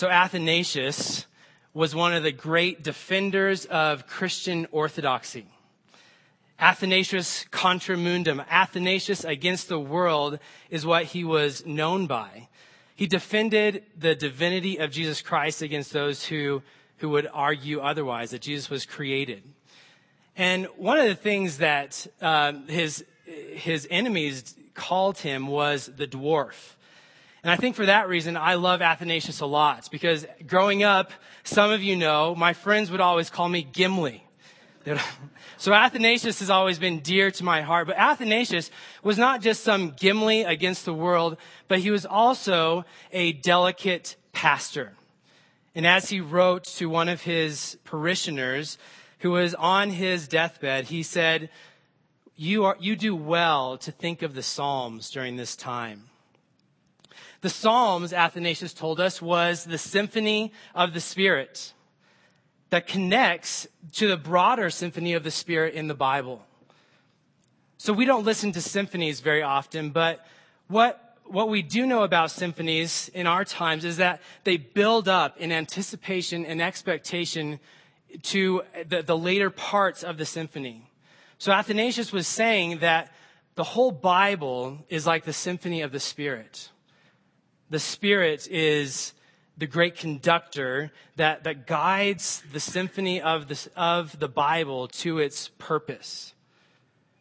So Athanasius was one of the great defenders of Christian orthodoxy. Athanasius contra mundum, Athanasius against the world is what he was known by. He defended the divinity of Jesus Christ against those who, who would argue otherwise, that Jesus was created. And one of the things that uh, his, his enemies called him was the dwarf. And I think for that reason, I love Athanasius a lot because growing up, some of you know, my friends would always call me Gimli. So Athanasius has always been dear to my heart, but Athanasius was not just some Gimli against the world, but he was also a delicate pastor. And as he wrote to one of his parishioners who was on his deathbed, he said, you, are, you do well to think of the Psalms during this time. The Psalms, Athanasius told us, was the symphony of the Spirit that connects to the broader symphony of the Spirit in the Bible. So we don't listen to symphonies very often, but what, what we do know about symphonies in our times is that they build up in anticipation and expectation to the, the later parts of the symphony. So Athanasius was saying that the whole Bible is like the symphony of the Spirit. The Spirit is the great conductor that, that guides the symphony of the, of the Bible to its purpose.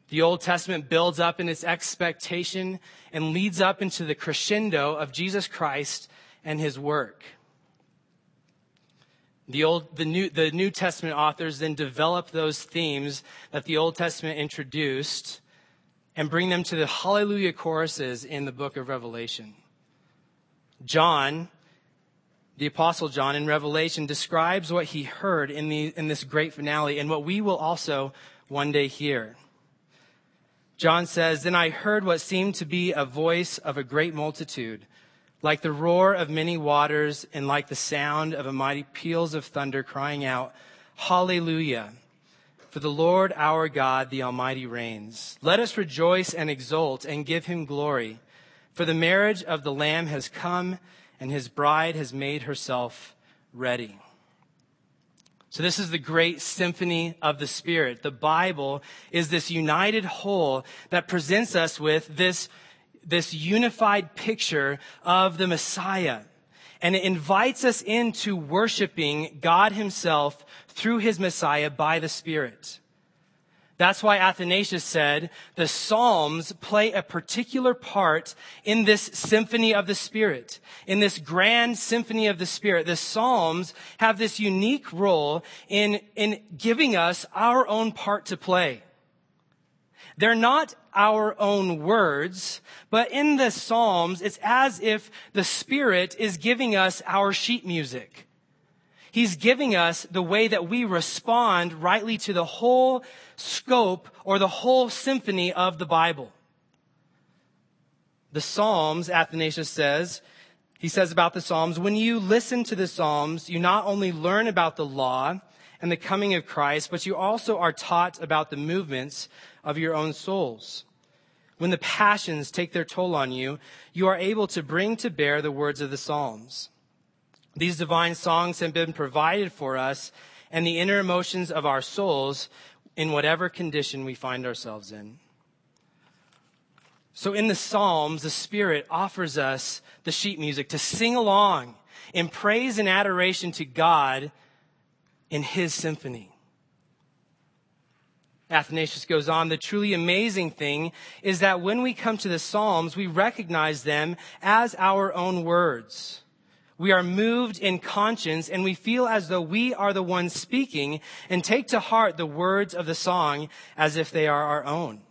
The Old Testament builds up in its expectation and leads up into the crescendo of Jesus Christ and his work. The Old, the New, the New Testament authors then develop those themes that the Old Testament introduced and bring them to the hallelujah choruses in the book of Revelation. John the apostle John in Revelation describes what he heard in, the, in this great finale and what we will also one day hear. John says, Then I heard what seemed to be a voice of a great multitude, like the roar of many waters and like the sound of a mighty peals of thunder crying out, Hallelujah! For the Lord our God, the Almighty reigns. Let us rejoice and exult and give him glory. For the marriage of the Lamb has come and his bride has made herself ready. So this is the great symphony of the Spirit. The Bible is this united whole that presents us with this, this unified picture of the Messiah. And it invites us into worshiping God himself through his Messiah by the Spirit. That's why Athanasius said the Psalms play a particular part in this symphony of the Spirit, in this grand symphony of the Spirit. The Psalms have this unique role in, in giving us our own part to play. They're not our own words, but in the Psalms, it's as if the Spirit is giving us our sheet music. He's giving us the way that we respond rightly to the whole scope or the whole symphony of the Bible. The Psalms, Athanasius says, he says about the Psalms, when you listen to the Psalms, you not only learn about the law and the coming of Christ, but you also are taught about the movements of your own souls. When the passions take their toll on you, you are able to bring to bear the words of the Psalms. These divine songs have been provided for us and the inner emotions of our souls in whatever condition we find ourselves in. So in the Psalms, the Spirit offers us the sheet music to sing along in praise and adoration to God in His symphony. Athanasius goes on, the truly amazing thing is that when we come to the Psalms, we recognize them as our own words. We are moved in conscience and we feel as though we are the ones speaking and take to heart the words of the song as if they are our own.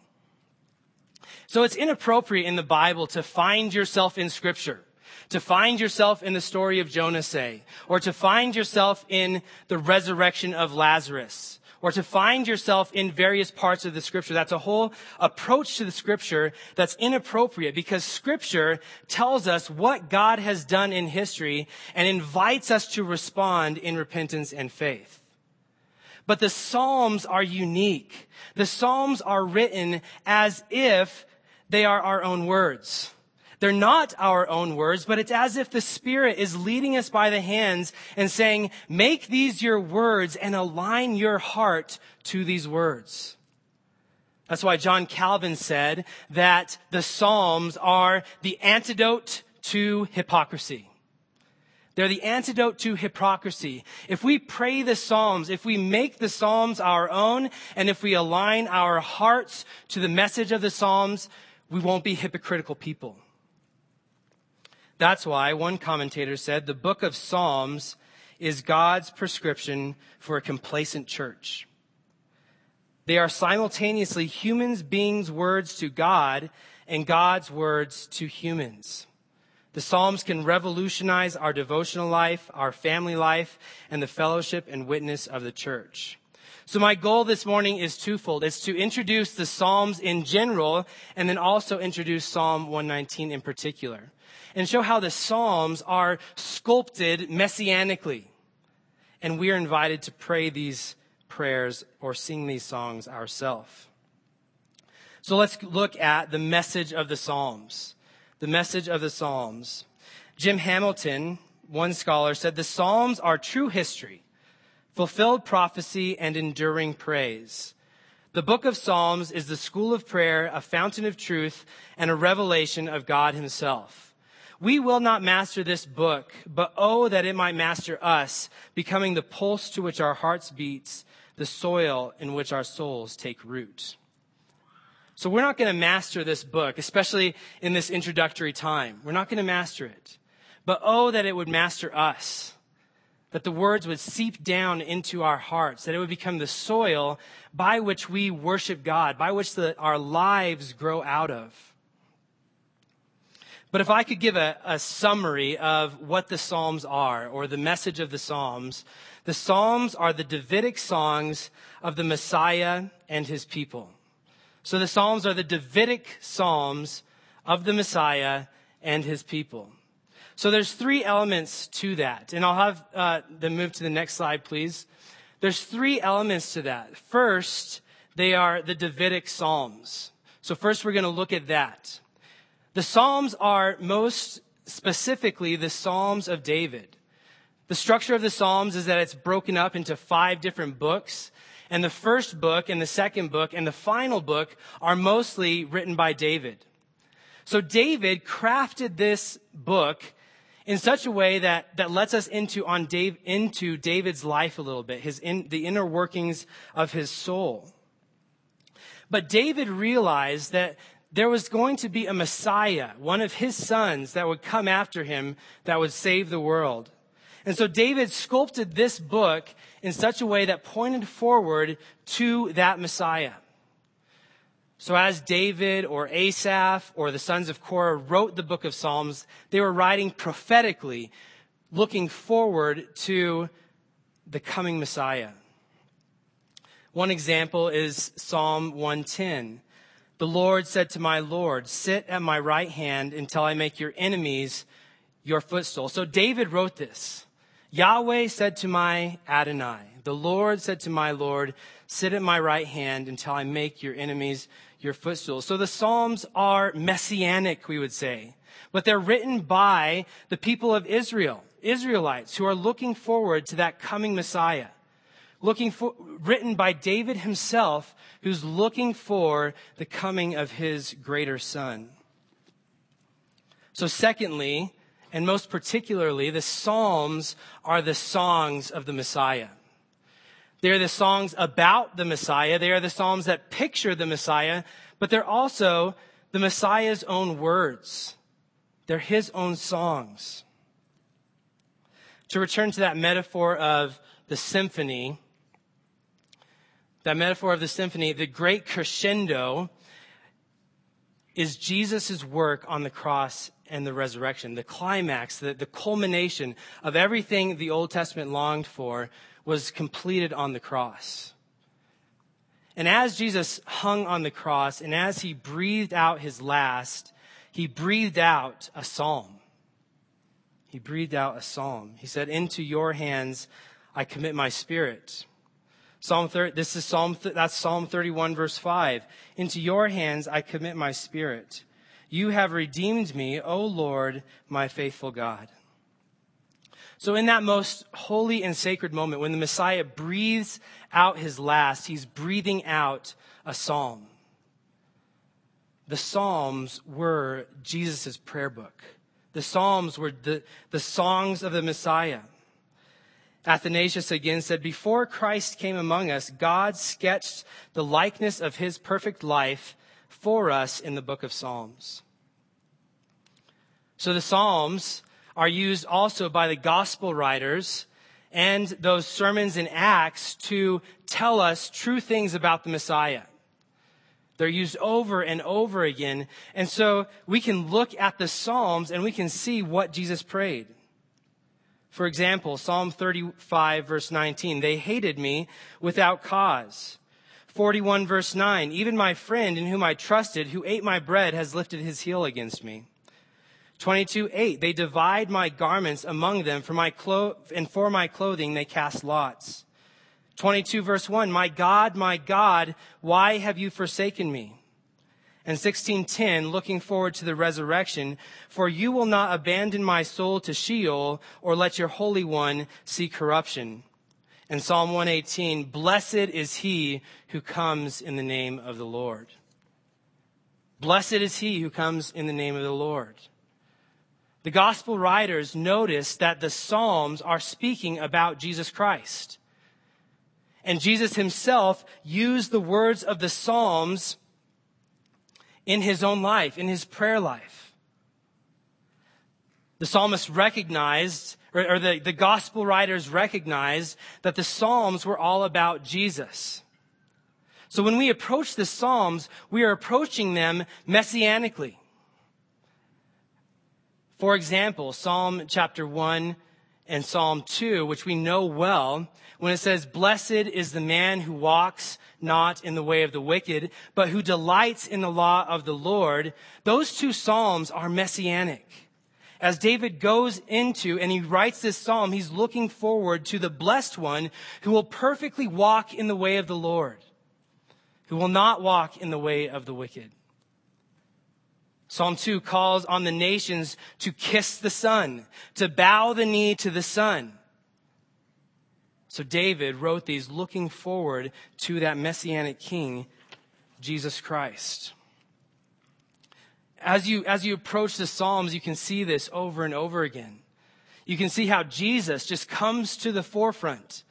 So it's inappropriate in the Bible to find yourself in scripture, to find yourself in the story of Jonah, say, or to find yourself in the resurrection of Lazarus or to find yourself in various parts of the scripture. That's a whole approach to the scripture that's inappropriate because scripture tells us what God has done in history and invites us to respond in repentance and faith. But the Psalms are unique. The Psalms are written as if they are our own words. They're not our own words, but it's as if the Spirit is leading us by the hands and saying, make these your words and align your heart to these words. That's why John Calvin said that the Psalms are the antidote to hypocrisy. They're the antidote to hypocrisy. If we pray the Psalms, if we make the Psalms our own, and if we align our hearts to the message of the Psalms, we won't be hypocritical people. That's why one commentator said the book of Psalms is God's prescription for a complacent church. They are simultaneously humans' beings' words to God and God's words to humans. The Psalms can revolutionize our devotional life, our family life, and the fellowship and witness of the church. So my goal this morning is twofold. It's to introduce the Psalms in general and then also introduce Psalm 119 in particular and show how the Psalms are sculpted messianically. And we are invited to pray these prayers or sing these songs ourselves. So let's look at the message of the Psalms. The message of the Psalms. Jim Hamilton, one scholar, said the Psalms are true history, fulfilled prophecy, and enduring praise. The book of Psalms is the school of prayer, a fountain of truth, and a revelation of God Himself. We will not master this book, but oh, that it might master us, becoming the pulse to which our hearts beats, the soil in which our souls take root. So we're not going to master this book, especially in this introductory time. We're not going to master it. But oh, that it would master us. That the words would seep down into our hearts, that it would become the soil by which we worship God, by which the, our lives grow out of. But if I could give a, a, summary of what the Psalms are, or the message of the Psalms, the Psalms are the Davidic songs of the Messiah and his people. So the Psalms are the Davidic Psalms of the Messiah and his people. So there's three elements to that. And I'll have uh, them move to the next slide, please. There's three elements to that. First, they are the Davidic Psalms. So first we're going to look at that. The Psalms are most specifically the Psalms of David. The structure of the Psalms is that it's broken up into five different books. And the first book and the second book and the final book are mostly written by David. So David crafted this book in such a way that, that lets us into, on Dave, into David's life a little bit, his in, the inner workings of his soul. But David realized that there was going to be a Messiah, one of his sons that would come after him that would save the world. And so David sculpted this book in such a way that pointed forward to that Messiah. So as David or Asaph or the sons of Korah wrote the book of Psalms, they were writing prophetically, looking forward to the coming Messiah. One example is Psalm 110. The Lord said to my Lord, Sit at my right hand until I make your enemies your footstool. So David wrote this. Yahweh said to my Adonai, The Lord said to my Lord, Sit at my right hand until I make your enemies your footstool. So the Psalms are messianic, we would say, but they're written by the people of Israel, Israelites who are looking forward to that coming Messiah looking for, written by David himself, who's looking for the coming of his greater son. So secondly, and most particularly, the Psalms are the songs of the Messiah. They are the songs about the Messiah. They are the Psalms that picture the Messiah, but they're also the Messiah's own words. They're his own songs. To return to that metaphor of the symphony, that metaphor of the symphony, the great crescendo is Jesus' work on the cross and the resurrection. The climax, the, the culmination of everything the Old Testament longed for was completed on the cross. And as Jesus hung on the cross and as he breathed out his last, he breathed out a psalm. He breathed out a psalm. He said, Into your hands I commit my spirit. Psalm 30, this is Psalm, that's Psalm 31 verse 5. Into your hands I commit my spirit. You have redeemed me, O Lord, my faithful God. So, in that most holy and sacred moment, when the Messiah breathes out his last, he's breathing out a psalm. The Psalms were Jesus' prayer book. The Psalms were the, the songs of the Messiah. Athanasius again said, Before Christ came among us, God sketched the likeness of his perfect life for us in the book of Psalms. So the Psalms are used also by the gospel writers and those sermons in Acts to tell us true things about the Messiah. They're used over and over again. And so we can look at the Psalms and we can see what Jesus prayed. For example, Psalm 35 verse 19, they hated me without cause. 41 verse 9, even my friend in whom I trusted, who ate my bread, has lifted his heel against me. 22 8, they divide my garments among them, for my clo- and for my clothing they cast lots. 22 verse 1, my God, my God, why have you forsaken me? And 1610, looking forward to the resurrection, for you will not abandon my soul to Sheol or let your Holy One see corruption. And Psalm 118, blessed is he who comes in the name of the Lord. Blessed is he who comes in the name of the Lord. The gospel writers notice that the Psalms are speaking about Jesus Christ. And Jesus himself used the words of the Psalms in his own life, in his prayer life. The psalmist recognized, or, or the, the gospel writers recognized that the Psalms were all about Jesus. So when we approach the Psalms, we are approaching them messianically. For example, Psalm chapter 1 and Psalm 2, which we know well, when it says, Blessed is the man who walks not in the way of the wicked, but who delights in the law of the Lord, those two Psalms are messianic. As David goes into and he writes this Psalm, he's looking forward to the blessed one who will perfectly walk in the way of the Lord, who will not walk in the way of the wicked. Psalm 2 calls on the nations to kiss the Son, to bow the knee to the Son. So David wrote these looking forward to that messianic king, Jesus Christ. As you, as you approach the Psalms, you can see this over and over again. You can see how Jesus just comes to the forefront.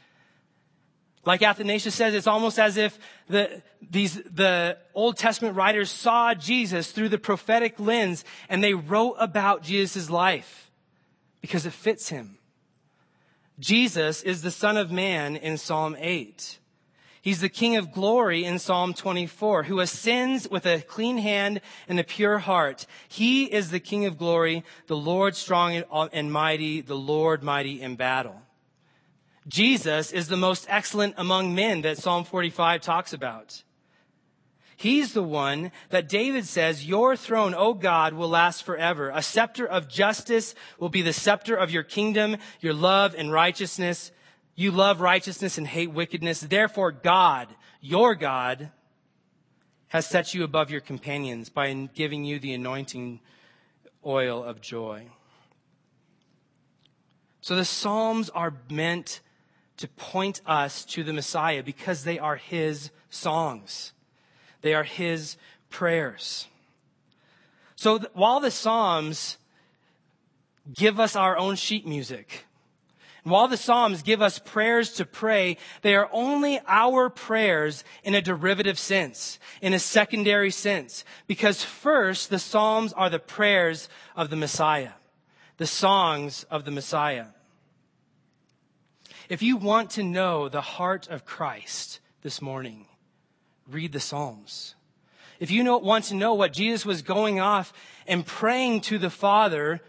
Like Athanasius says, it's almost as if the, these, the Old Testament writers saw Jesus through the prophetic lens and they wrote about Jesus' life because it fits him. Jesus is the Son of Man in Psalm 8. He's the King of glory in Psalm 24, who ascends with a clean hand and a pure heart. He is the King of glory, the Lord strong and mighty, the Lord mighty in battle. Jesus is the most excellent among men that Psalm 45 talks about. He's the one that David says, Your throne, O God, will last forever. A scepter of justice will be the scepter of your kingdom, your love and righteousness. You love righteousness and hate wickedness. Therefore, God, your God, has set you above your companions by giving you the anointing oil of joy. So the Psalms are meant to point us to the Messiah because they are his songs. They are his prayers. So th- while the Psalms give us our own sheet music, and while the Psalms give us prayers to pray, they are only our prayers in a derivative sense, in a secondary sense. Because first, the Psalms are the prayers of the Messiah, the songs of the Messiah. If you want to know the heart of Christ this morning, read the Psalms. If you want to know what Jesus was going off and praying to the Father,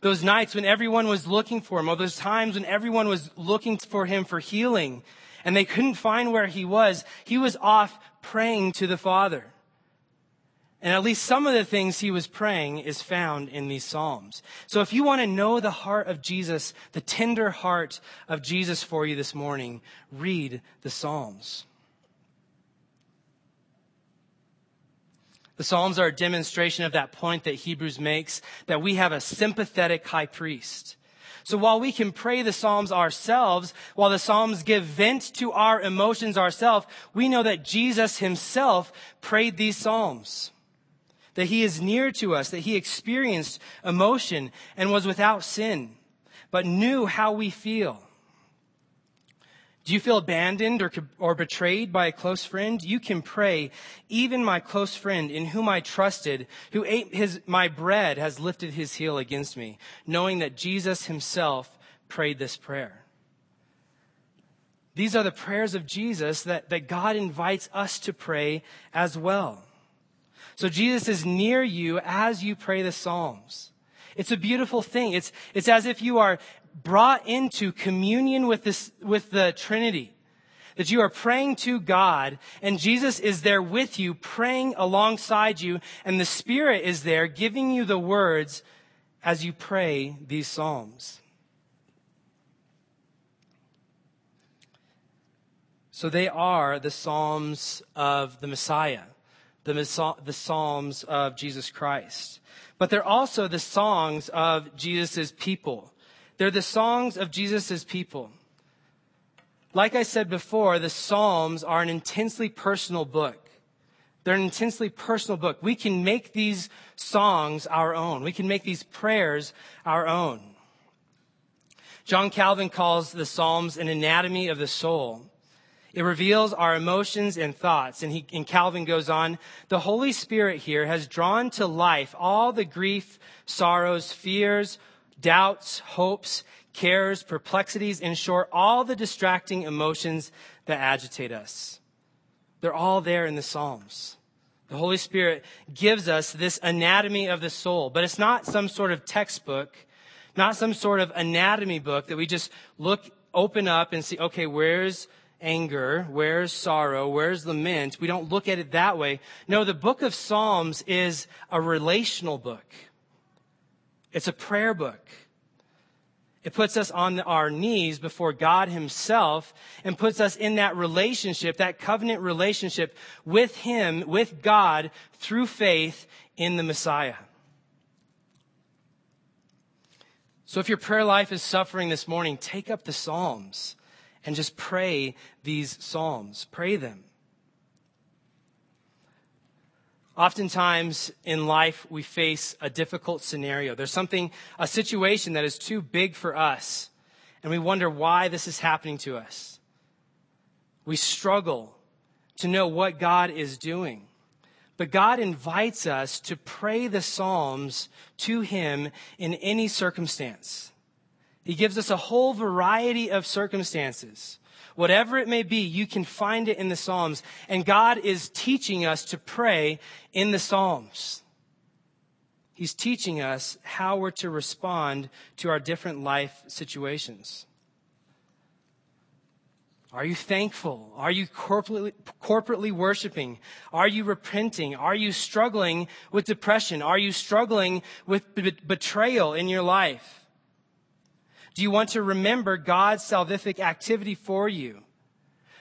those nights when everyone was looking for him, or those times when everyone was looking for him for healing, and they couldn't find where he was, he was off praying to the Father. And at least some of the things he was praying is found in these Psalms. So if you want to know the heart of Jesus, the tender heart of Jesus for you this morning, read the Psalms. The Psalms are a demonstration of that point that Hebrews makes that we have a sympathetic high priest. So while we can pray the Psalms ourselves, while the Psalms give vent to our emotions ourselves, we know that Jesus himself prayed these Psalms. That he is near to us, that he experienced emotion and was without sin, but knew how we feel. Do you feel abandoned or, or betrayed by a close friend? You can pray, even my close friend in whom I trusted, who ate his, my bread has lifted his heel against me, knowing that Jesus himself prayed this prayer. These are the prayers of Jesus that, that God invites us to pray as well. So Jesus is near you as you pray the Psalms. It's a beautiful thing. It's, it's as if you are brought into communion with this, with the Trinity. That you are praying to God and Jesus is there with you, praying alongside you, and the Spirit is there giving you the words as you pray these Psalms. So they are the Psalms of the Messiah, the, the Psalms of Jesus Christ. But they're also the songs of Jesus' people. They're the songs of Jesus' people. Like I said before, the Psalms are an intensely personal book. They're an intensely personal book. We can make these songs our own. We can make these prayers our own. John Calvin calls the Psalms an anatomy of the soul. It reveals our emotions and thoughts. And, he, and Calvin goes on, the Holy Spirit here has drawn to life all the grief, sorrows, fears, doubts, hopes, cares, perplexities, in short, all the distracting emotions that agitate us. They're all there in the Psalms. The Holy Spirit gives us this anatomy of the soul, but it's not some sort of textbook, not some sort of anatomy book that we just look, open up and see, okay, where's anger? Where's sorrow? Where's lament? We don't look at it that way. No, the book of Psalms is a relational book. It's a prayer book. It puts us on our knees before God Himself and puts us in that relationship, that covenant relationship with Him, with God, through faith in the Messiah. So if your prayer life is suffering this morning, take up the Psalms and just pray these Psalms. Pray them. Oftentimes in life, we face a difficult scenario. There's something, a situation that is too big for us, and we wonder why this is happening to us. We struggle to know what God is doing. But God invites us to pray the Psalms to Him in any circumstance. He gives us a whole variety of circumstances Whatever it may be, you can find it in the Psalms. And God is teaching us to pray in the Psalms. He's teaching us how we're to respond to our different life situations. Are you thankful? Are you corporately, corporately worshiping? Are you repenting? Are you struggling with depression? Are you struggling with be- betrayal in your life? Do you want to remember God's salvific activity for you?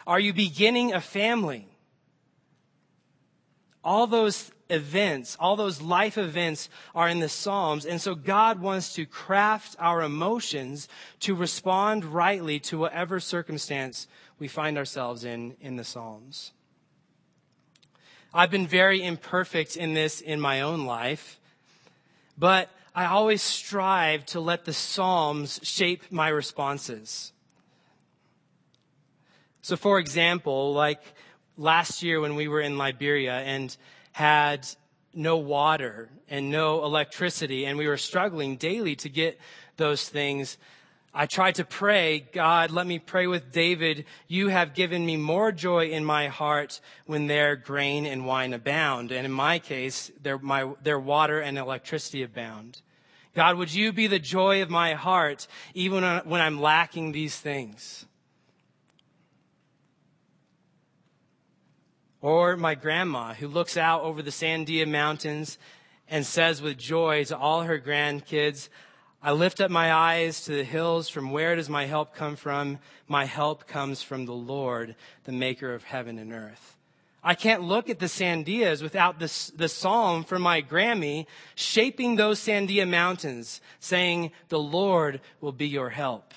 Are you beginning a family? All those events, all those life events are in the Psalms. And so God wants to craft our emotions to respond rightly to whatever circumstance we find ourselves in in the Psalms. I've been very imperfect in this in my own life, but I always strive to let the Psalms shape my responses. So, for example, like last year when we were in Liberia and had no water and no electricity, and we were struggling daily to get those things, I tried to pray, God, let me pray with David. You have given me more joy in my heart when their grain and wine abound. And in my case, their, my, their water and electricity abound. God, would you be the joy of my heart even when I'm lacking these things? Or my grandma who looks out over the Sandia Mountains and says with joy to all her grandkids, I lift up my eyes to the hills. From where does my help come from? My help comes from the Lord, the maker of heaven and earth. I can't look at the Sandias without this, the psalm from my Grammy shaping those Sandia mountains, saying, The Lord will be your help.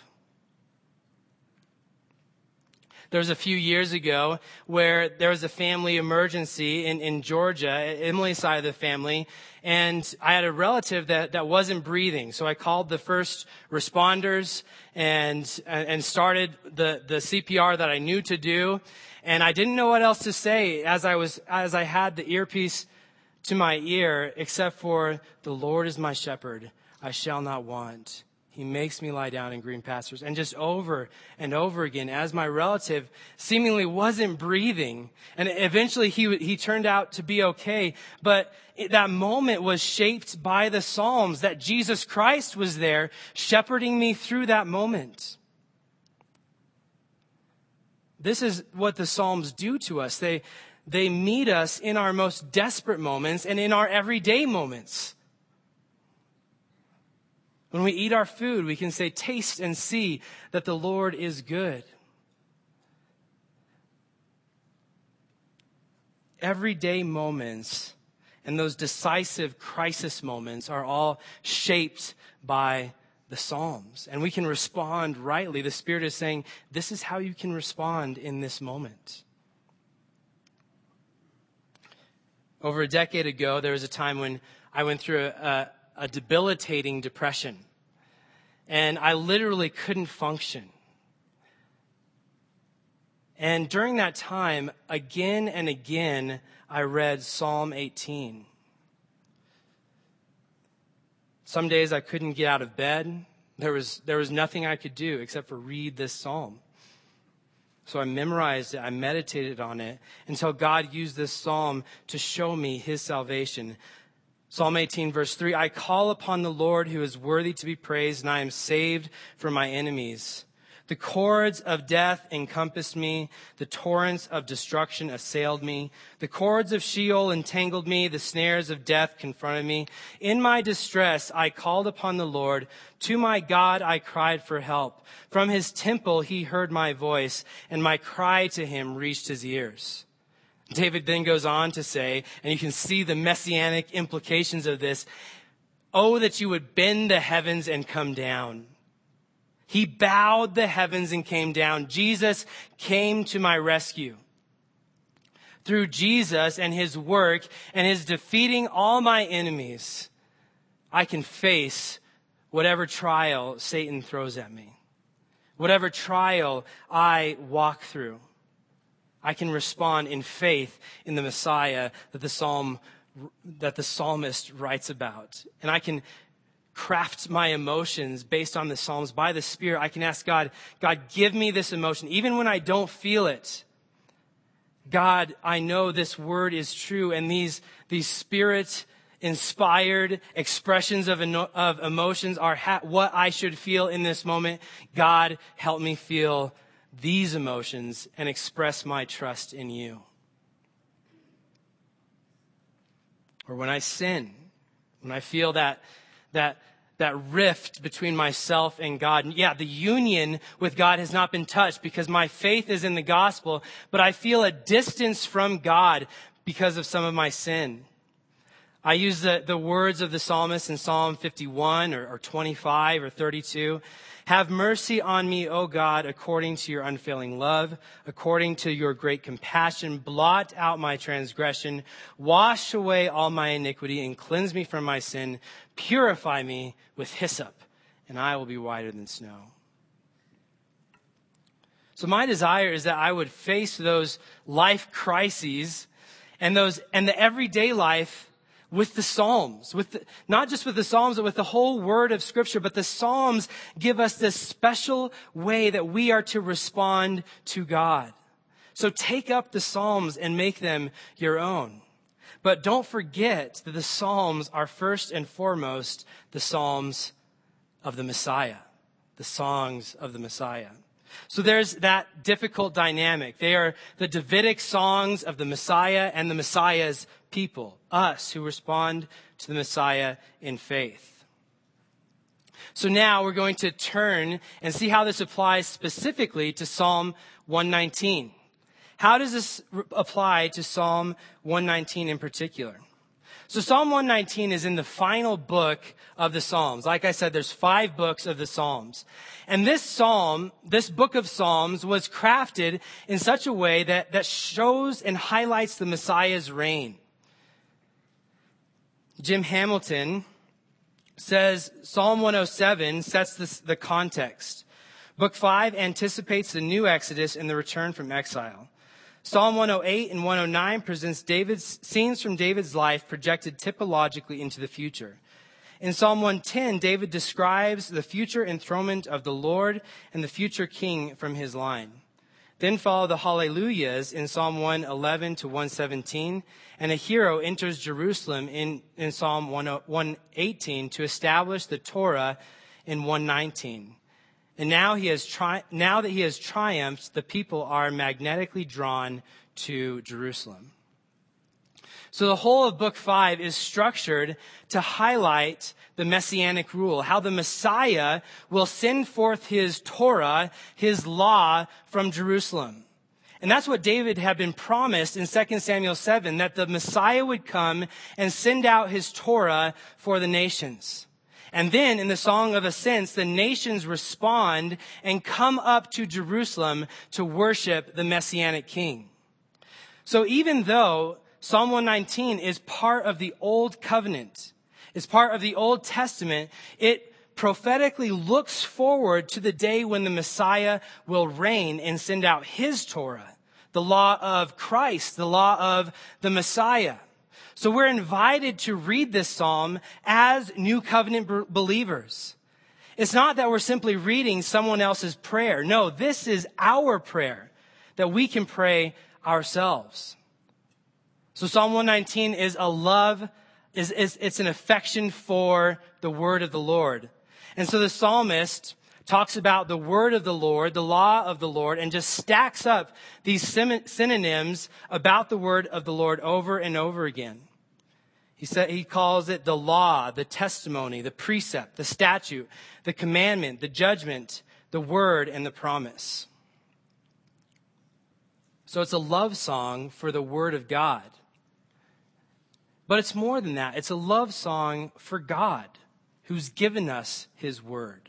There was a few years ago where there was a family emergency in, in Georgia, Emily's side of the family, and I had a relative that, that wasn't breathing. So I called the first responders and, and started the, the CPR that I knew to do. And I didn't know what else to say as I was, as I had the earpiece to my ear, except for the Lord is my shepherd. I shall not want. He makes me lie down in green pastures. And just over and over again, as my relative seemingly wasn't breathing. And eventually he, he turned out to be okay. But it, that moment was shaped by the Psalms that Jesus Christ was there shepherding me through that moment. This is what the Psalms do to us. They, they meet us in our most desperate moments and in our everyday moments. When we eat our food, we can say, Taste and see that the Lord is good. Everyday moments and those decisive crisis moments are all shaped by the Psalms. And we can respond rightly. The Spirit is saying, this is how you can respond in this moment. Over a decade ago, there was a time when I went through a, a, a debilitating depression. And I literally couldn't function. And during that time, again and again, I read Psalm 18. Some days I couldn't get out of bed. There was, there was nothing I could do except for read this psalm. So I memorized it, I meditated on it until God used this psalm to show me his salvation. Psalm 18, verse 3 I call upon the Lord who is worthy to be praised, and I am saved from my enemies. The cords of death encompassed me. The torrents of destruction assailed me. The cords of Sheol entangled me. The snares of death confronted me. In my distress, I called upon the Lord. To my God, I cried for help. From his temple, he heard my voice, and my cry to him reached his ears. David then goes on to say, and you can see the messianic implications of this. Oh, that you would bend the heavens and come down he bowed the heavens and came down. Jesus came to my rescue. Through Jesus and his work and his defeating all my enemies, I can face whatever trial Satan throws at me. Whatever trial I walk through, I can respond in faith in the Messiah that the psalm that the psalmist writes about. And I can craft my emotions based on the Psalms by the Spirit, I can ask God, God, give me this emotion, even when I don't feel it. God, I know this word is true, and these, these spirit inspired expressions of, of emotions are ha- what I should feel in this moment. God, help me feel these emotions and express my trust in you. Or when I sin, when I feel that that, that rift between myself and God. Yeah, the union with God has not been touched because my faith is in the gospel, but I feel a distance from God because of some of my sin. I use the, the words of the psalmist in Psalm 51 or, or 25 or 32. Have mercy on me, O God, according to your unfailing love, according to your great compassion. Blot out my transgression. Wash away all my iniquity and cleanse me from my sin. Purify me with hyssop, and I will be whiter than snow. So my desire is that I would face those life crises and those, and the everyday life with the Psalms, with the, not just with the Psalms, but with the whole word of Scripture. But the Psalms give us this special way that we are to respond to God. So take up the Psalms and make them your own. But don't forget that the Psalms are first and foremost the Psalms of the Messiah, the songs of the Messiah. So there's that difficult dynamic. They are the Davidic songs of the Messiah and the Messiah's people, us who respond to the Messiah in faith. So now we're going to turn and see how this applies specifically to Psalm 119. how does this apply to Psalm 119 in particular? So Psalm 119 is in the final book of the Psalms. Like I said, there's five books of the Psalms. And this Psalm, this book of Psalms was crafted in such a way that, that shows and highlights the Messiah's reign. Jim Hamilton says Psalm 107 sets this, the context. Book 5 anticipates the new Exodus and the return from exile. Psalm 108 and 109 presents David's scenes from David's life projected typologically into the future. In Psalm 110, David describes the future enthronement of the Lord and the future king from his line. Then follow the hallelujahs in Psalm 111 to 117, and a hero enters Jerusalem in, in Psalm 118 to establish the Torah in 119. And now he has tri- now that he has triumphed, the people are magnetically drawn to Jerusalem. So the whole of book five is structured to highlight the messianic rule, how the Messiah will send forth his Torah, his law from Jerusalem. And that's what David had been promised in 2 Samuel 7, that the Messiah would come and send out his Torah for the nations. And then in the Song of Ascents, the nations respond and come up to Jerusalem to worship the Messianic King. So even though Psalm 119 is part of the Old Covenant, It's part of the Old Testament, it prophetically looks forward to the day when the Messiah will reign and send out his Torah, the law of Christ, the law of the Messiah. So we're invited to read this psalm as new covenant believers. It's not that we're simply reading someone else's prayer. No, this is our prayer that we can pray ourselves. So Psalm 119 is a love, is, is, it's an affection for the word of the Lord. And so the psalmist talks about the word of the Lord, the law of the Lord, and just stacks up these synonyms about the word of the Lord over and over again. He said, he calls it the law, the testimony, the precept, the statute, the commandment, the judgment, the word, and the promise. So it's a love song for the word of God. But it's more than that. It's a love song for God who's given us his word.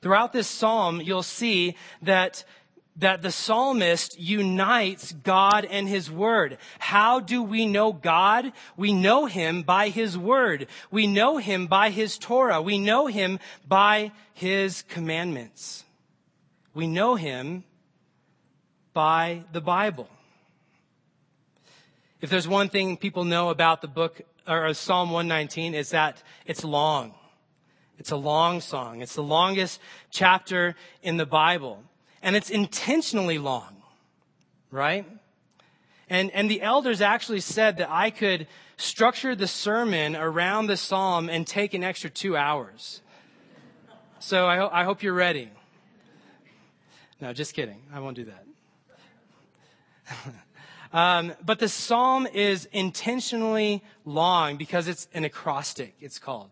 Throughout this psalm, you'll see that that the psalmist unites God and his word. How do we know God? We know him by his word. We know him by his Torah. We know him by his commandments. We know him by the Bible. If there's one thing people know about the book or Psalm 119 is that it's long. It's a long song. It's the longest chapter in the Bible and it's intentionally long, right? And, and the elders actually said that I could structure the sermon around the psalm and take an extra two hours. So I, ho- I hope you're ready. No, just kidding. I won't do that. um, but the psalm is intentionally long because it's an acrostic, it's called.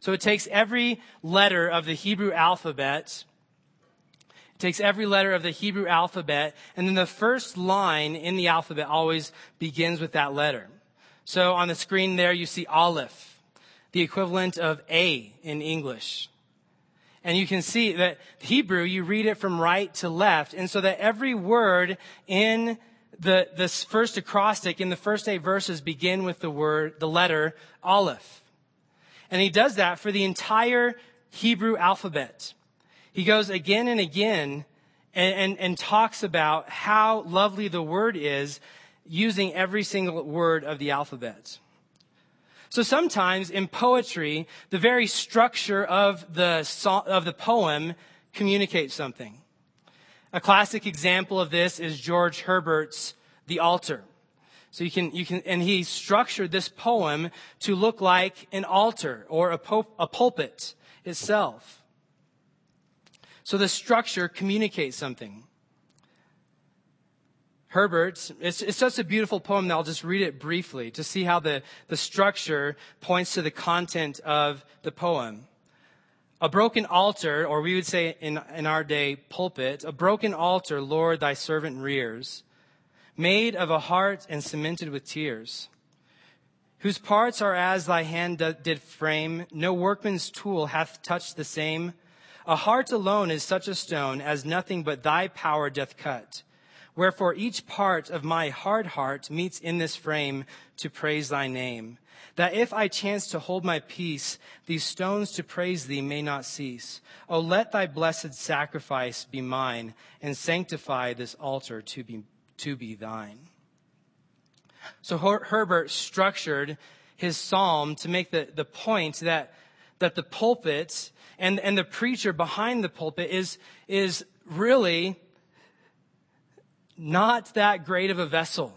So it takes every letter of the Hebrew alphabet It takes every letter of the Hebrew alphabet, and then the first line in the alphabet always begins with that letter. So on the screen there, you see Aleph, the equivalent of A in English. And you can see that Hebrew, you read it from right to left. And so that every word in the, this first acrostic in the first eight verses begin with the word, the letter Aleph. And he does that for the entire Hebrew alphabet he goes again and again and, and, and, talks about how lovely the word is using every single word of the alphabet. So sometimes in poetry, the very structure of the, of the poem communicates something. A classic example of this is George Herbert's The Altar. So you can, you can, and he structured this poem to look like an altar or a, pul- a pulpit itself. So the structure communicates something. Herbert, it's, it's such a beautiful poem that I'll just read it briefly to see how the, the structure points to the content of the poem. A broken altar, or we would say in, in our day, pulpit, a broken altar, Lord, thy servant rears. made of a heart and cemented with tears, whose parts are as thy hand did frame, no workman's tool hath touched the same. A heart alone is such a stone as nothing but thy power doth cut. Wherefore each part of my hard heart meets in this frame to praise thy name. That if I chance to hold my peace, these stones to praise thee may not cease. O let thy blessed sacrifice be mine, and sanctify this altar to be, to be thine. So Her- Herbert structured his psalm to make the, the point that, that the pulpit and, and the preacher behind the pulpit is, is really not that great of a vessel,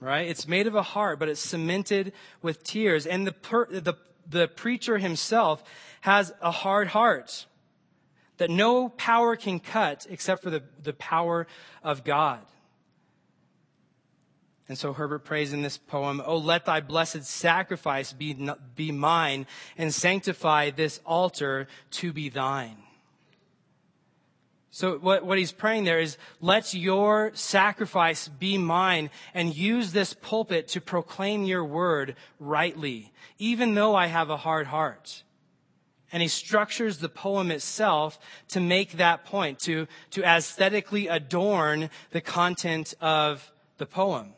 right? It's made of a heart, but it's cemented with tears. And the, per, the, the preacher himself has a hard heart that no power can cut except for the, the power of God. And so Herbert prays in this poem, Oh, let thy blessed sacrifice be, be mine and sanctify this altar to be thine. So what, what he's praying there is, let your sacrifice be mine and use this pulpit to proclaim your word rightly, even though I have a hard heart. And he structures the poem itself to make that point, to, to aesthetically adorn the content of the poem.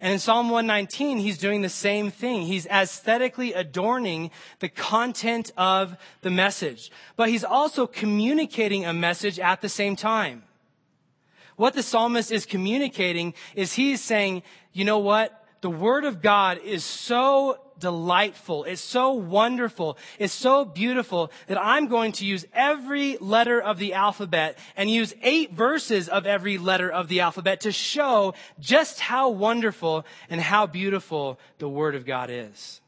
And in Psalm 119, he's doing the same thing. He's aesthetically adorning the content of the message. But he's also communicating a message at the same time. What the psalmist is communicating is he's saying, you know what? The word of God is so delightful. It's so wonderful. It's so beautiful that I'm going to use every letter of the alphabet and use eight verses of every letter of the alphabet to show just how wonderful and how beautiful the Word of God is.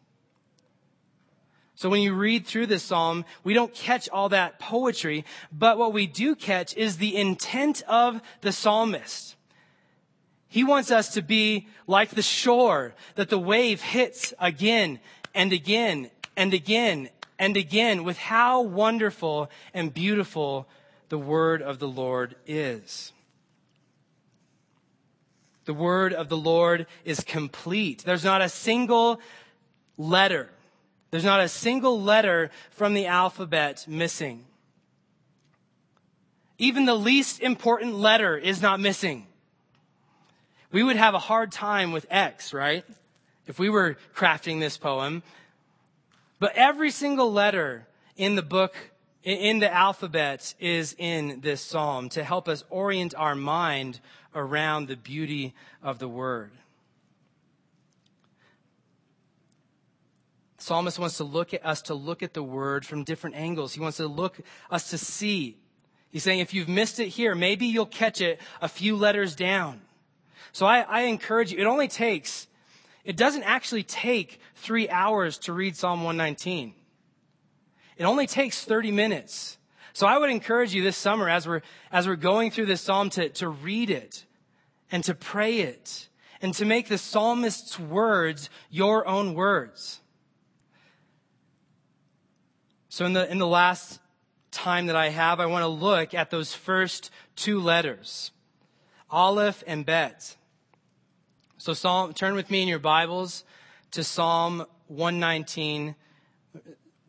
So when you read through this psalm, we don't catch all that poetry, but what we do catch is the intent of the psalmist. He wants us to be like the shore that the wave hits again and again and again and again with how wonderful and beautiful the word of the Lord is. The word of the Lord is complete. There's not a single letter. There's not a single letter from the alphabet missing. Even the least important letter is not missing we would have a hard time with X, right? If we were crafting this poem. But every single letter in the book, in the alphabet, is in this psalm to help us orient our mind around the beauty of the word. The psalmist wants to look at us to look at the word from different angles. He wants to look us to see. He's saying if you've missed it here, maybe you'll catch it a few letters down. So I, I encourage you, it only takes, it doesn't actually take three hours to read Psalm 119. It only takes 30 minutes. So I would encourage you this summer as we're, as we're going through this psalm to, to read it and to pray it and to make the psalmist's words your own words. So in the, in the last time that I have, I want to look at those first two letters, Aleph and Bet. So Psalm, turn with me in your Bibles to Psalm 119,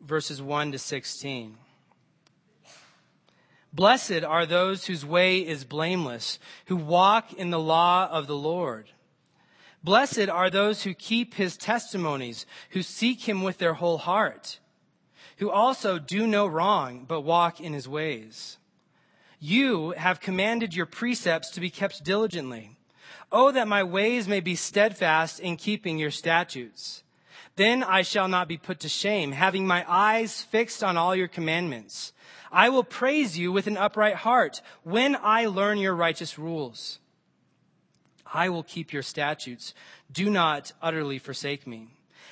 verses 1 to 16. Blessed are those whose way is blameless, who walk in the law of the Lord. Blessed are those who keep his testimonies, who seek him with their whole heart, who also do no wrong, but walk in his ways. You have commanded your precepts to be kept diligently. Oh, that my ways may be steadfast in keeping your statutes. Then I shall not be put to shame, having my eyes fixed on all your commandments. I will praise you with an upright heart when I learn your righteous rules. I will keep your statutes. Do not utterly forsake me.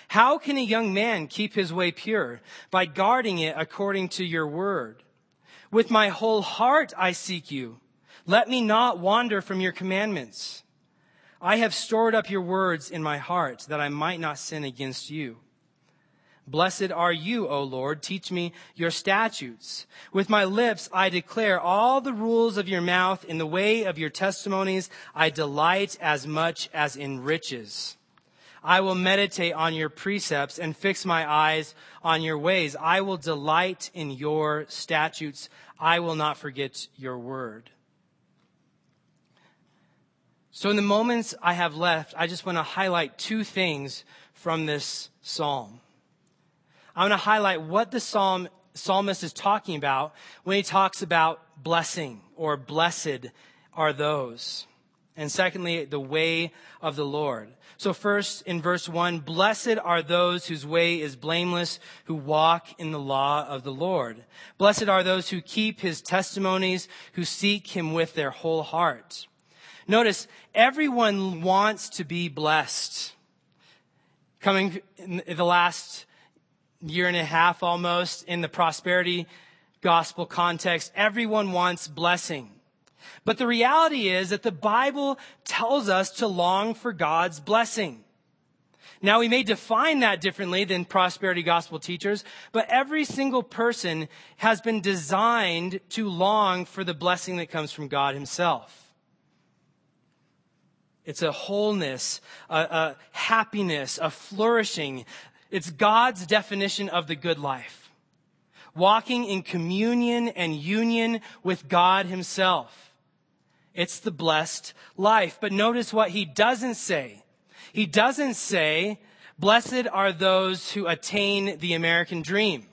How can a young man keep his way pure? By guarding it according to your word. With my whole heart I seek you. Let me not wander from your commandments. I have stored up your words in my heart that I might not sin against you. Blessed are you, O Lord. Teach me your statutes. With my lips I declare all the rules of your mouth. In the way of your testimonies I delight as much as in riches. I will meditate on your precepts and fix my eyes on your ways. I will delight in your statutes. I will not forget your word. So in the moments I have left, I just want to highlight two things from this psalm. I want to highlight what the psalm, psalmist is talking about when he talks about blessing or blessed are those. And secondly, the way of the Lord. So first in verse one, blessed are those whose way is blameless, who walk in the law of the Lord. Blessed are those who keep his testimonies, who seek him with their whole heart. Notice, everyone wants to be blessed. Coming in the last year and a half almost in the prosperity gospel context, everyone wants blessing. But the reality is that the Bible tells us to long for God's blessing. Now we may define that differently than prosperity gospel teachers, but every single person has been designed to long for the blessing that comes from God himself. It's a wholeness, a, a happiness, a flourishing. It's God's definition of the good life. Walking in communion and union with God himself. It's the blessed life. But notice what he doesn't say. He doesn't say, blessed are those who attain the American dream.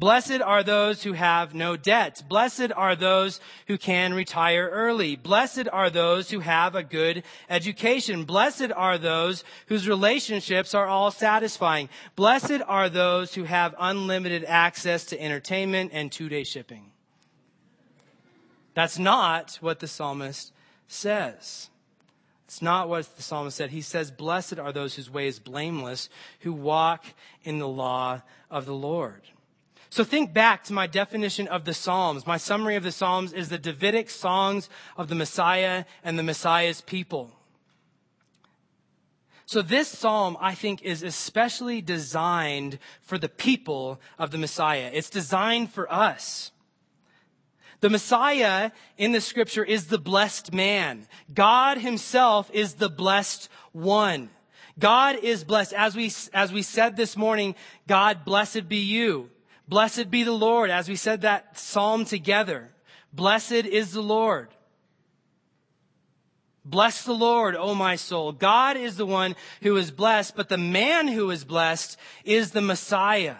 Blessed are those who have no debts. Blessed are those who can retire early. Blessed are those who have a good education. Blessed are those whose relationships are all satisfying. Blessed are those who have unlimited access to entertainment and two-day shipping. That's not what the psalmist says. It's not what the psalmist said. He says, Blessed are those whose way is blameless, who walk in the law of the Lord. So think back to my definition of the Psalms. My summary of the Psalms is the Davidic songs of the Messiah and the Messiah's people. So this psalm, I think, is especially designed for the people of the Messiah. It's designed for us. The Messiah in the scripture is the blessed man. God himself is the blessed one. God is blessed. As we, as we said this morning, God, blessed be you. Blessed be the Lord, as we said that psalm together. Blessed is the Lord. Bless the Lord, O my soul. God is the one who is blessed, but the man who is blessed is the Messiah.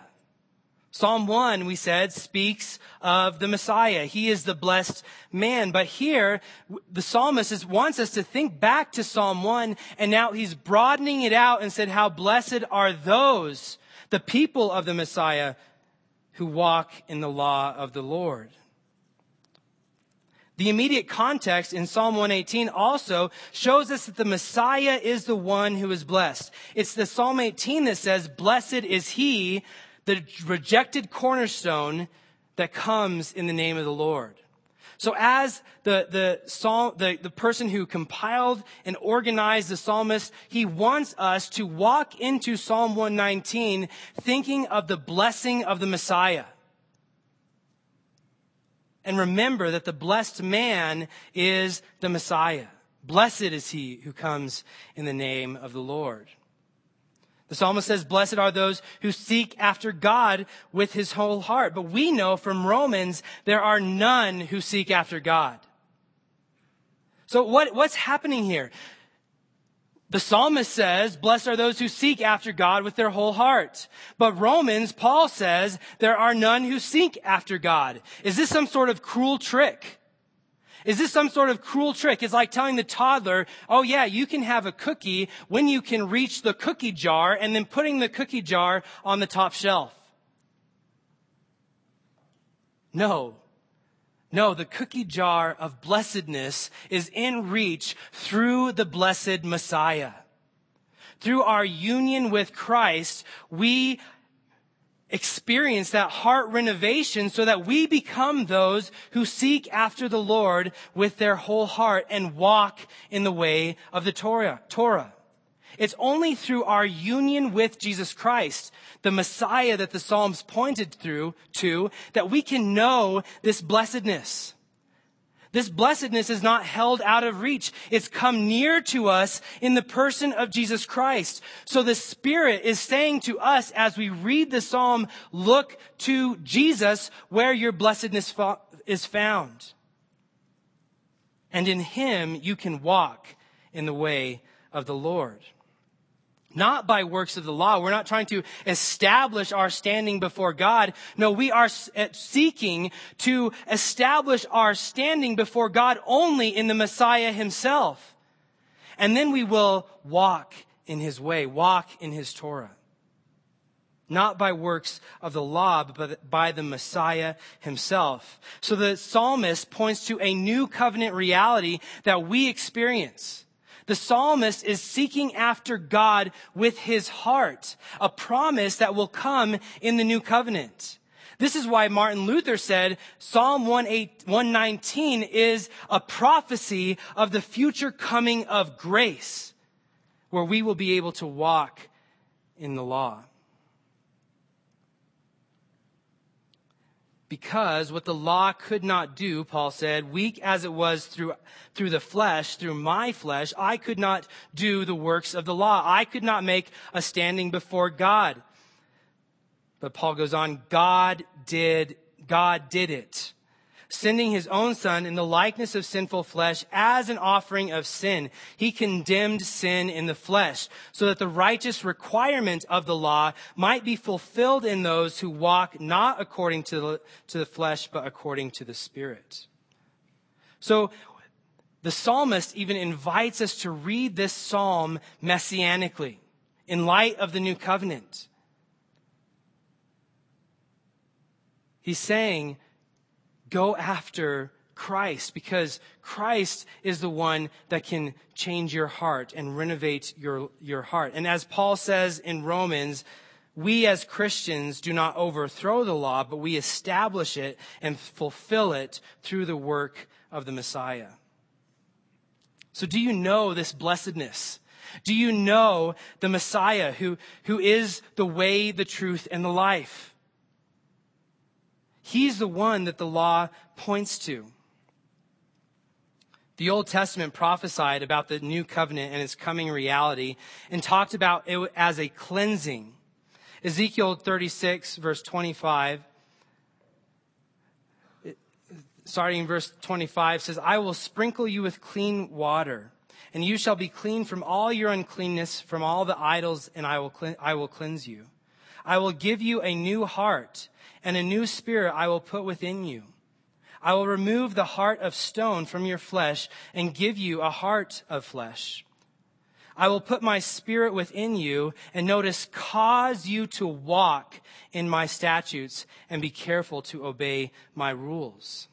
Psalm 1, we said, speaks of the Messiah. He is the blessed man. But here, the psalmist is, wants us to think back to Psalm 1, and now he's broadening it out and said, how blessed are those, the people of the Messiah, who walk in the law of the Lord. The immediate context in Psalm 118 also shows us that the Messiah is the one who is blessed. It's the Psalm 18 that says, blessed is he, the rejected cornerstone that comes in the name of the Lord. So as the, the psalm, the, the person who compiled and organized the psalmist, he wants us to walk into Psalm 119 thinking of the blessing of the Messiah. And remember that the blessed man is the Messiah. Blessed is he who comes in the name of the Lord. The psalmist says, blessed are those who seek after God with his whole heart. But we know from Romans, there are none who seek after God. So what, what's happening here? The psalmist says, blessed are those who seek after God with their whole heart. But Romans, Paul says, there are none who seek after God. Is this some sort of cruel trick? Is this some sort of cruel trick? It's like telling the toddler, oh yeah, you can have a cookie when you can reach the cookie jar and then putting the cookie jar on the top shelf. No. No, the cookie jar of blessedness is in reach through the blessed Messiah. Through our union with Christ, we experience that heart renovation so that we become those who seek after the Lord with their whole heart and walk in the way of the Torah. Torah. It's only through our union with Jesus Christ, the Messiah that the Psalms pointed through to, that we can know this blessedness. This blessedness is not held out of reach. It's come near to us in the person of Jesus Christ. So the Spirit is saying to us as we read the Psalm, look to Jesus where your blessedness is found. And in Him you can walk in the way of the Lord not by works of the law. We're not trying to establish our standing before God. No, we are eh, seeking to establish our standing before God only in the Messiah himself. And then we will walk in his way, walk in his Torah. Not by works of the law, but by the Messiah himself. So the psalmist points to a new covenant reality that we experience. The psalmist is seeking after God with his heart, a promise that will come in the new covenant. This is why Martin Luther said Psalm 119 is a prophecy of the future coming of grace, where we will be able to walk in the law. Because what the law could not do, Paul said, weak as it was through, through the flesh, through my flesh, I could not do the works of the law. I could not make a standing before God. But Paul goes on, God did, God did it sending his own son in the likeness of sinful flesh as an offering of sin. He condemned sin in the flesh so that the righteous requirement of the law might be fulfilled in those who walk not according to the, to the flesh, but according to the spirit. So the psalmist even invites us to read this psalm messianically in light of the new covenant. He's saying, Go after Christ because Christ is the one that can change your heart and renovate your, your heart. And as Paul says in Romans, we as Christians do not overthrow the law, but we establish it and fulfill it through the work of the Messiah. So do you know this blessedness? Do you know the Messiah who, who is the way, the truth, and the life? He's the one that the law points to. The Old Testament prophesied about the new covenant and its coming reality and talked about it as a cleansing. Ezekiel 36 verse 25 starting in verse 25 says, I will sprinkle you with clean water, and you shall be clean from all your uncleanness, from all the idols, and I will, I will cleanse you. I will give you a new heart and a new spirit I will put within you. I will remove the heart of stone from your flesh and give you a heart of flesh. I will put my spirit within you and notice cause you to walk in my statutes and be careful to obey my rules.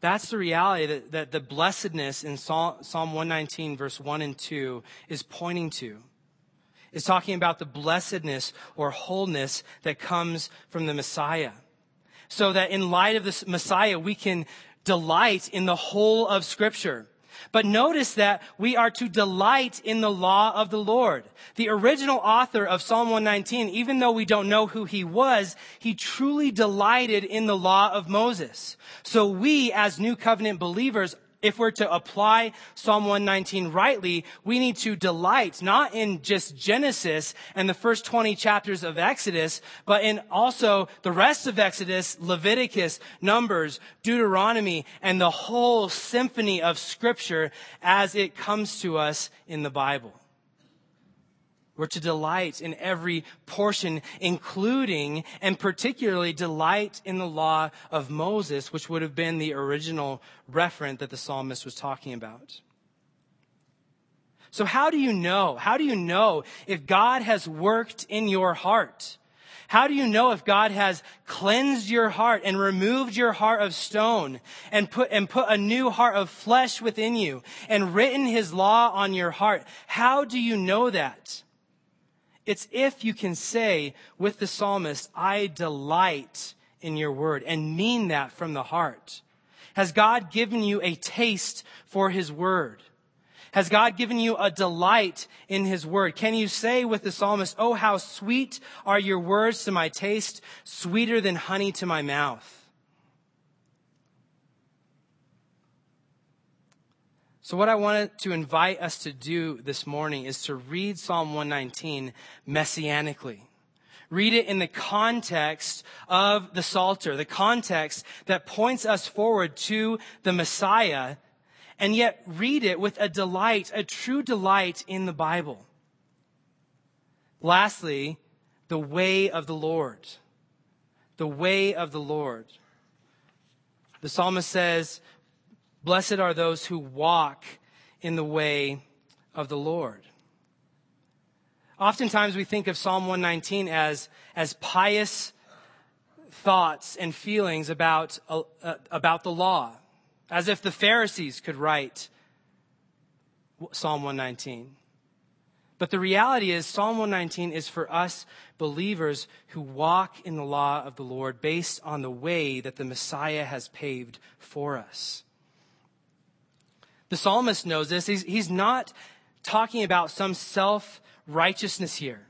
That's the reality that, that the blessedness in Psalm 119 verse 1 and 2 is pointing to is talking about the blessedness or wholeness that comes from the Messiah. So that in light of this Messiah, we can delight in the whole of scripture. But notice that we are to delight in the law of the Lord. The original author of Psalm 119, even though we don't know who he was, he truly delighted in the law of Moses. So we, as new covenant believers, if we're to apply Psalm 119 rightly, we need to delight not in just Genesis and the first 20 chapters of Exodus, but in also the rest of Exodus, Leviticus, Numbers, Deuteronomy, and the whole symphony of scripture as it comes to us in the Bible. We're to delight in every portion, including and particularly delight in the law of Moses, which would have been the original referent that the psalmist was talking about. So how do you know? How do you know if God has worked in your heart? How do you know if God has cleansed your heart and removed your heart of stone and put, and put a new heart of flesh within you and written his law on your heart? How do you know that? It's if you can say with the psalmist, I delight in your word and mean that from the heart. Has God given you a taste for his word? Has God given you a delight in his word? Can you say with the psalmist, Oh, how sweet are your words to my taste, sweeter than honey to my mouth? So, what I wanted to invite us to do this morning is to read Psalm 119 messianically. Read it in the context of the Psalter, the context that points us forward to the Messiah, and yet read it with a delight, a true delight in the Bible. Lastly, the way of the Lord. The way of the Lord. The psalmist says, Blessed are those who walk in the way of the Lord. Oftentimes we think of Psalm 119 as, as pious thoughts and feelings about, uh, about the law, as if the Pharisees could write Psalm 119. But the reality is, Psalm 119 is for us believers who walk in the law of the Lord based on the way that the Messiah has paved for us. The psalmist knows this. He's, he's not talking about some self righteousness here.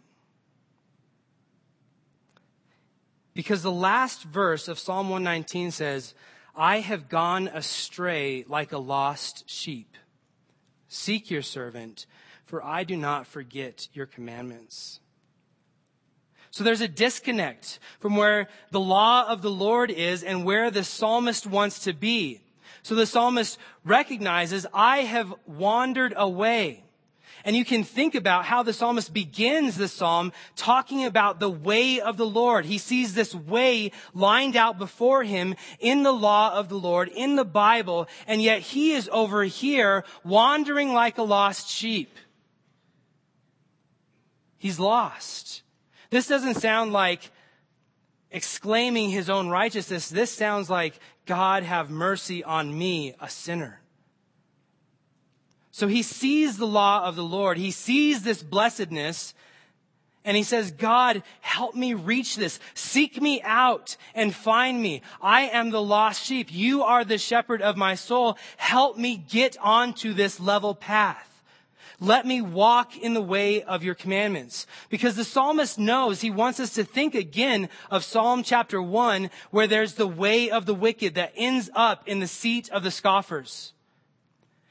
Because the last verse of Psalm 119 says, I have gone astray like a lost sheep. Seek your servant, for I do not forget your commandments. So there's a disconnect from where the law of the Lord is and where the psalmist wants to be. So the psalmist recognizes, I have wandered away. And you can think about how the psalmist begins the psalm talking about the way of the Lord. He sees this way lined out before him in the law of the Lord, in the Bible, and yet he is over here wandering like a lost sheep. He's lost. This doesn't sound like exclaiming his own righteousness. This sounds like God have mercy on me, a sinner. So he sees the law of the Lord. He sees this blessedness and he says, God, help me reach this. Seek me out and find me. I am the lost sheep. You are the shepherd of my soul. Help me get onto this level path. Let me walk in the way of your commandments. Because the psalmist knows he wants us to think again of Psalm chapter 1, where there's the way of the wicked that ends up in the seat of the scoffers.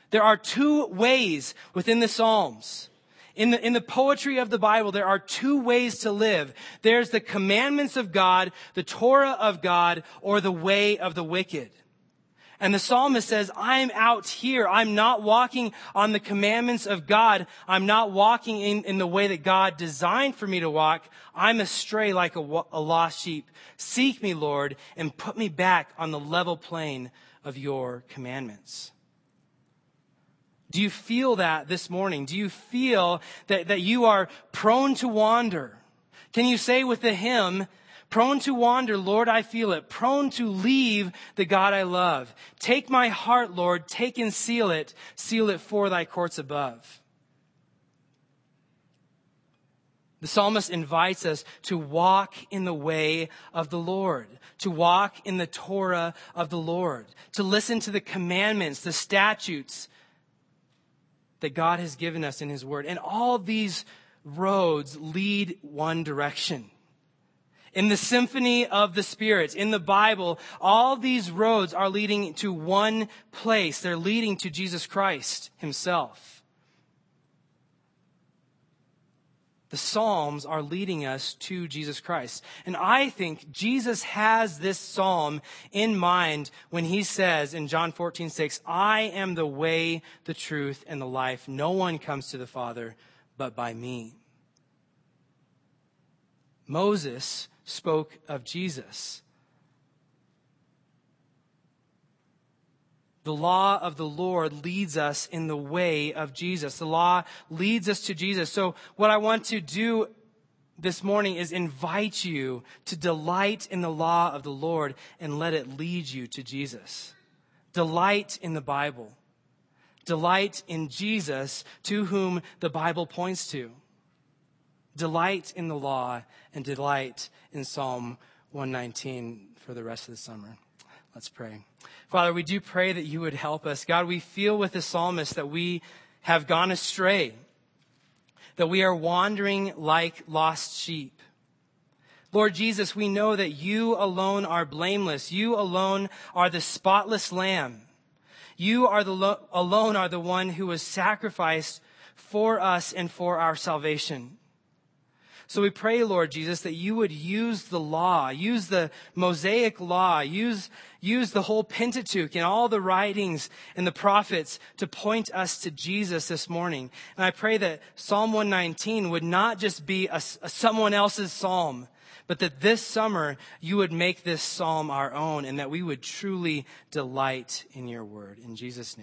There are two ways within the Psalms. In the, in the poetry of the Bible, there are two ways to live. There's the commandments of God, the Torah of God, or the way of the wicked. And the psalmist says, I'm out here. I'm not walking on the commandments of God. I'm not walking in, in the way that God designed for me to walk. I'm astray like a, a lost sheep. Seek me, Lord, and put me back on the level plane of your commandments. Do you feel that this morning? Do you feel that, that you are prone to wander? Can you say with the hymn, Prone to wander, Lord, I feel it. Prone to leave the God I love. Take my heart, Lord, take and seal it. Seal it for thy courts above. The psalmist invites us to walk in the way of the Lord, to walk in the Torah of the Lord, to listen to the commandments, the statutes that God has given us in His Word. And all these roads lead one direction in the symphony of the Spirit, in the Bible, all these roads are leading to one place. They're leading to Jesus Christ himself. The Psalms are leading us to Jesus Christ. And I think Jesus has this Psalm in mind when he says in John 14, 6, I am the way, the truth, and the life. No one comes to the Father but by me. Moses spoke of Jesus. The law of the Lord leads us in the way of Jesus. The law leads us to Jesus. So what I want to do this morning is invite you to delight in the law of the Lord and let it lead you to Jesus. Delight in the Bible. Delight in Jesus to whom the Bible points to. Delight in the law and delight in Psalm 119 for the rest of the summer. Let's pray. Father, we do pray that you would help us. God, we feel with the psalmist that we have gone astray, that we are wandering like lost sheep. Lord Jesus, we know that you alone are blameless. You alone are the spotless lamb. You are the lo- alone are the one who was sacrificed for us and for our salvation. So we pray, Lord Jesus, that you would use the law, use the Mosaic law, use, use the whole Pentateuch and all the writings and the prophets to point us to Jesus this morning. And I pray that Psalm 119 would not just be a, a someone else's psalm, but that this summer you would make this psalm our own and that we would truly delight in your word. In Jesus' name.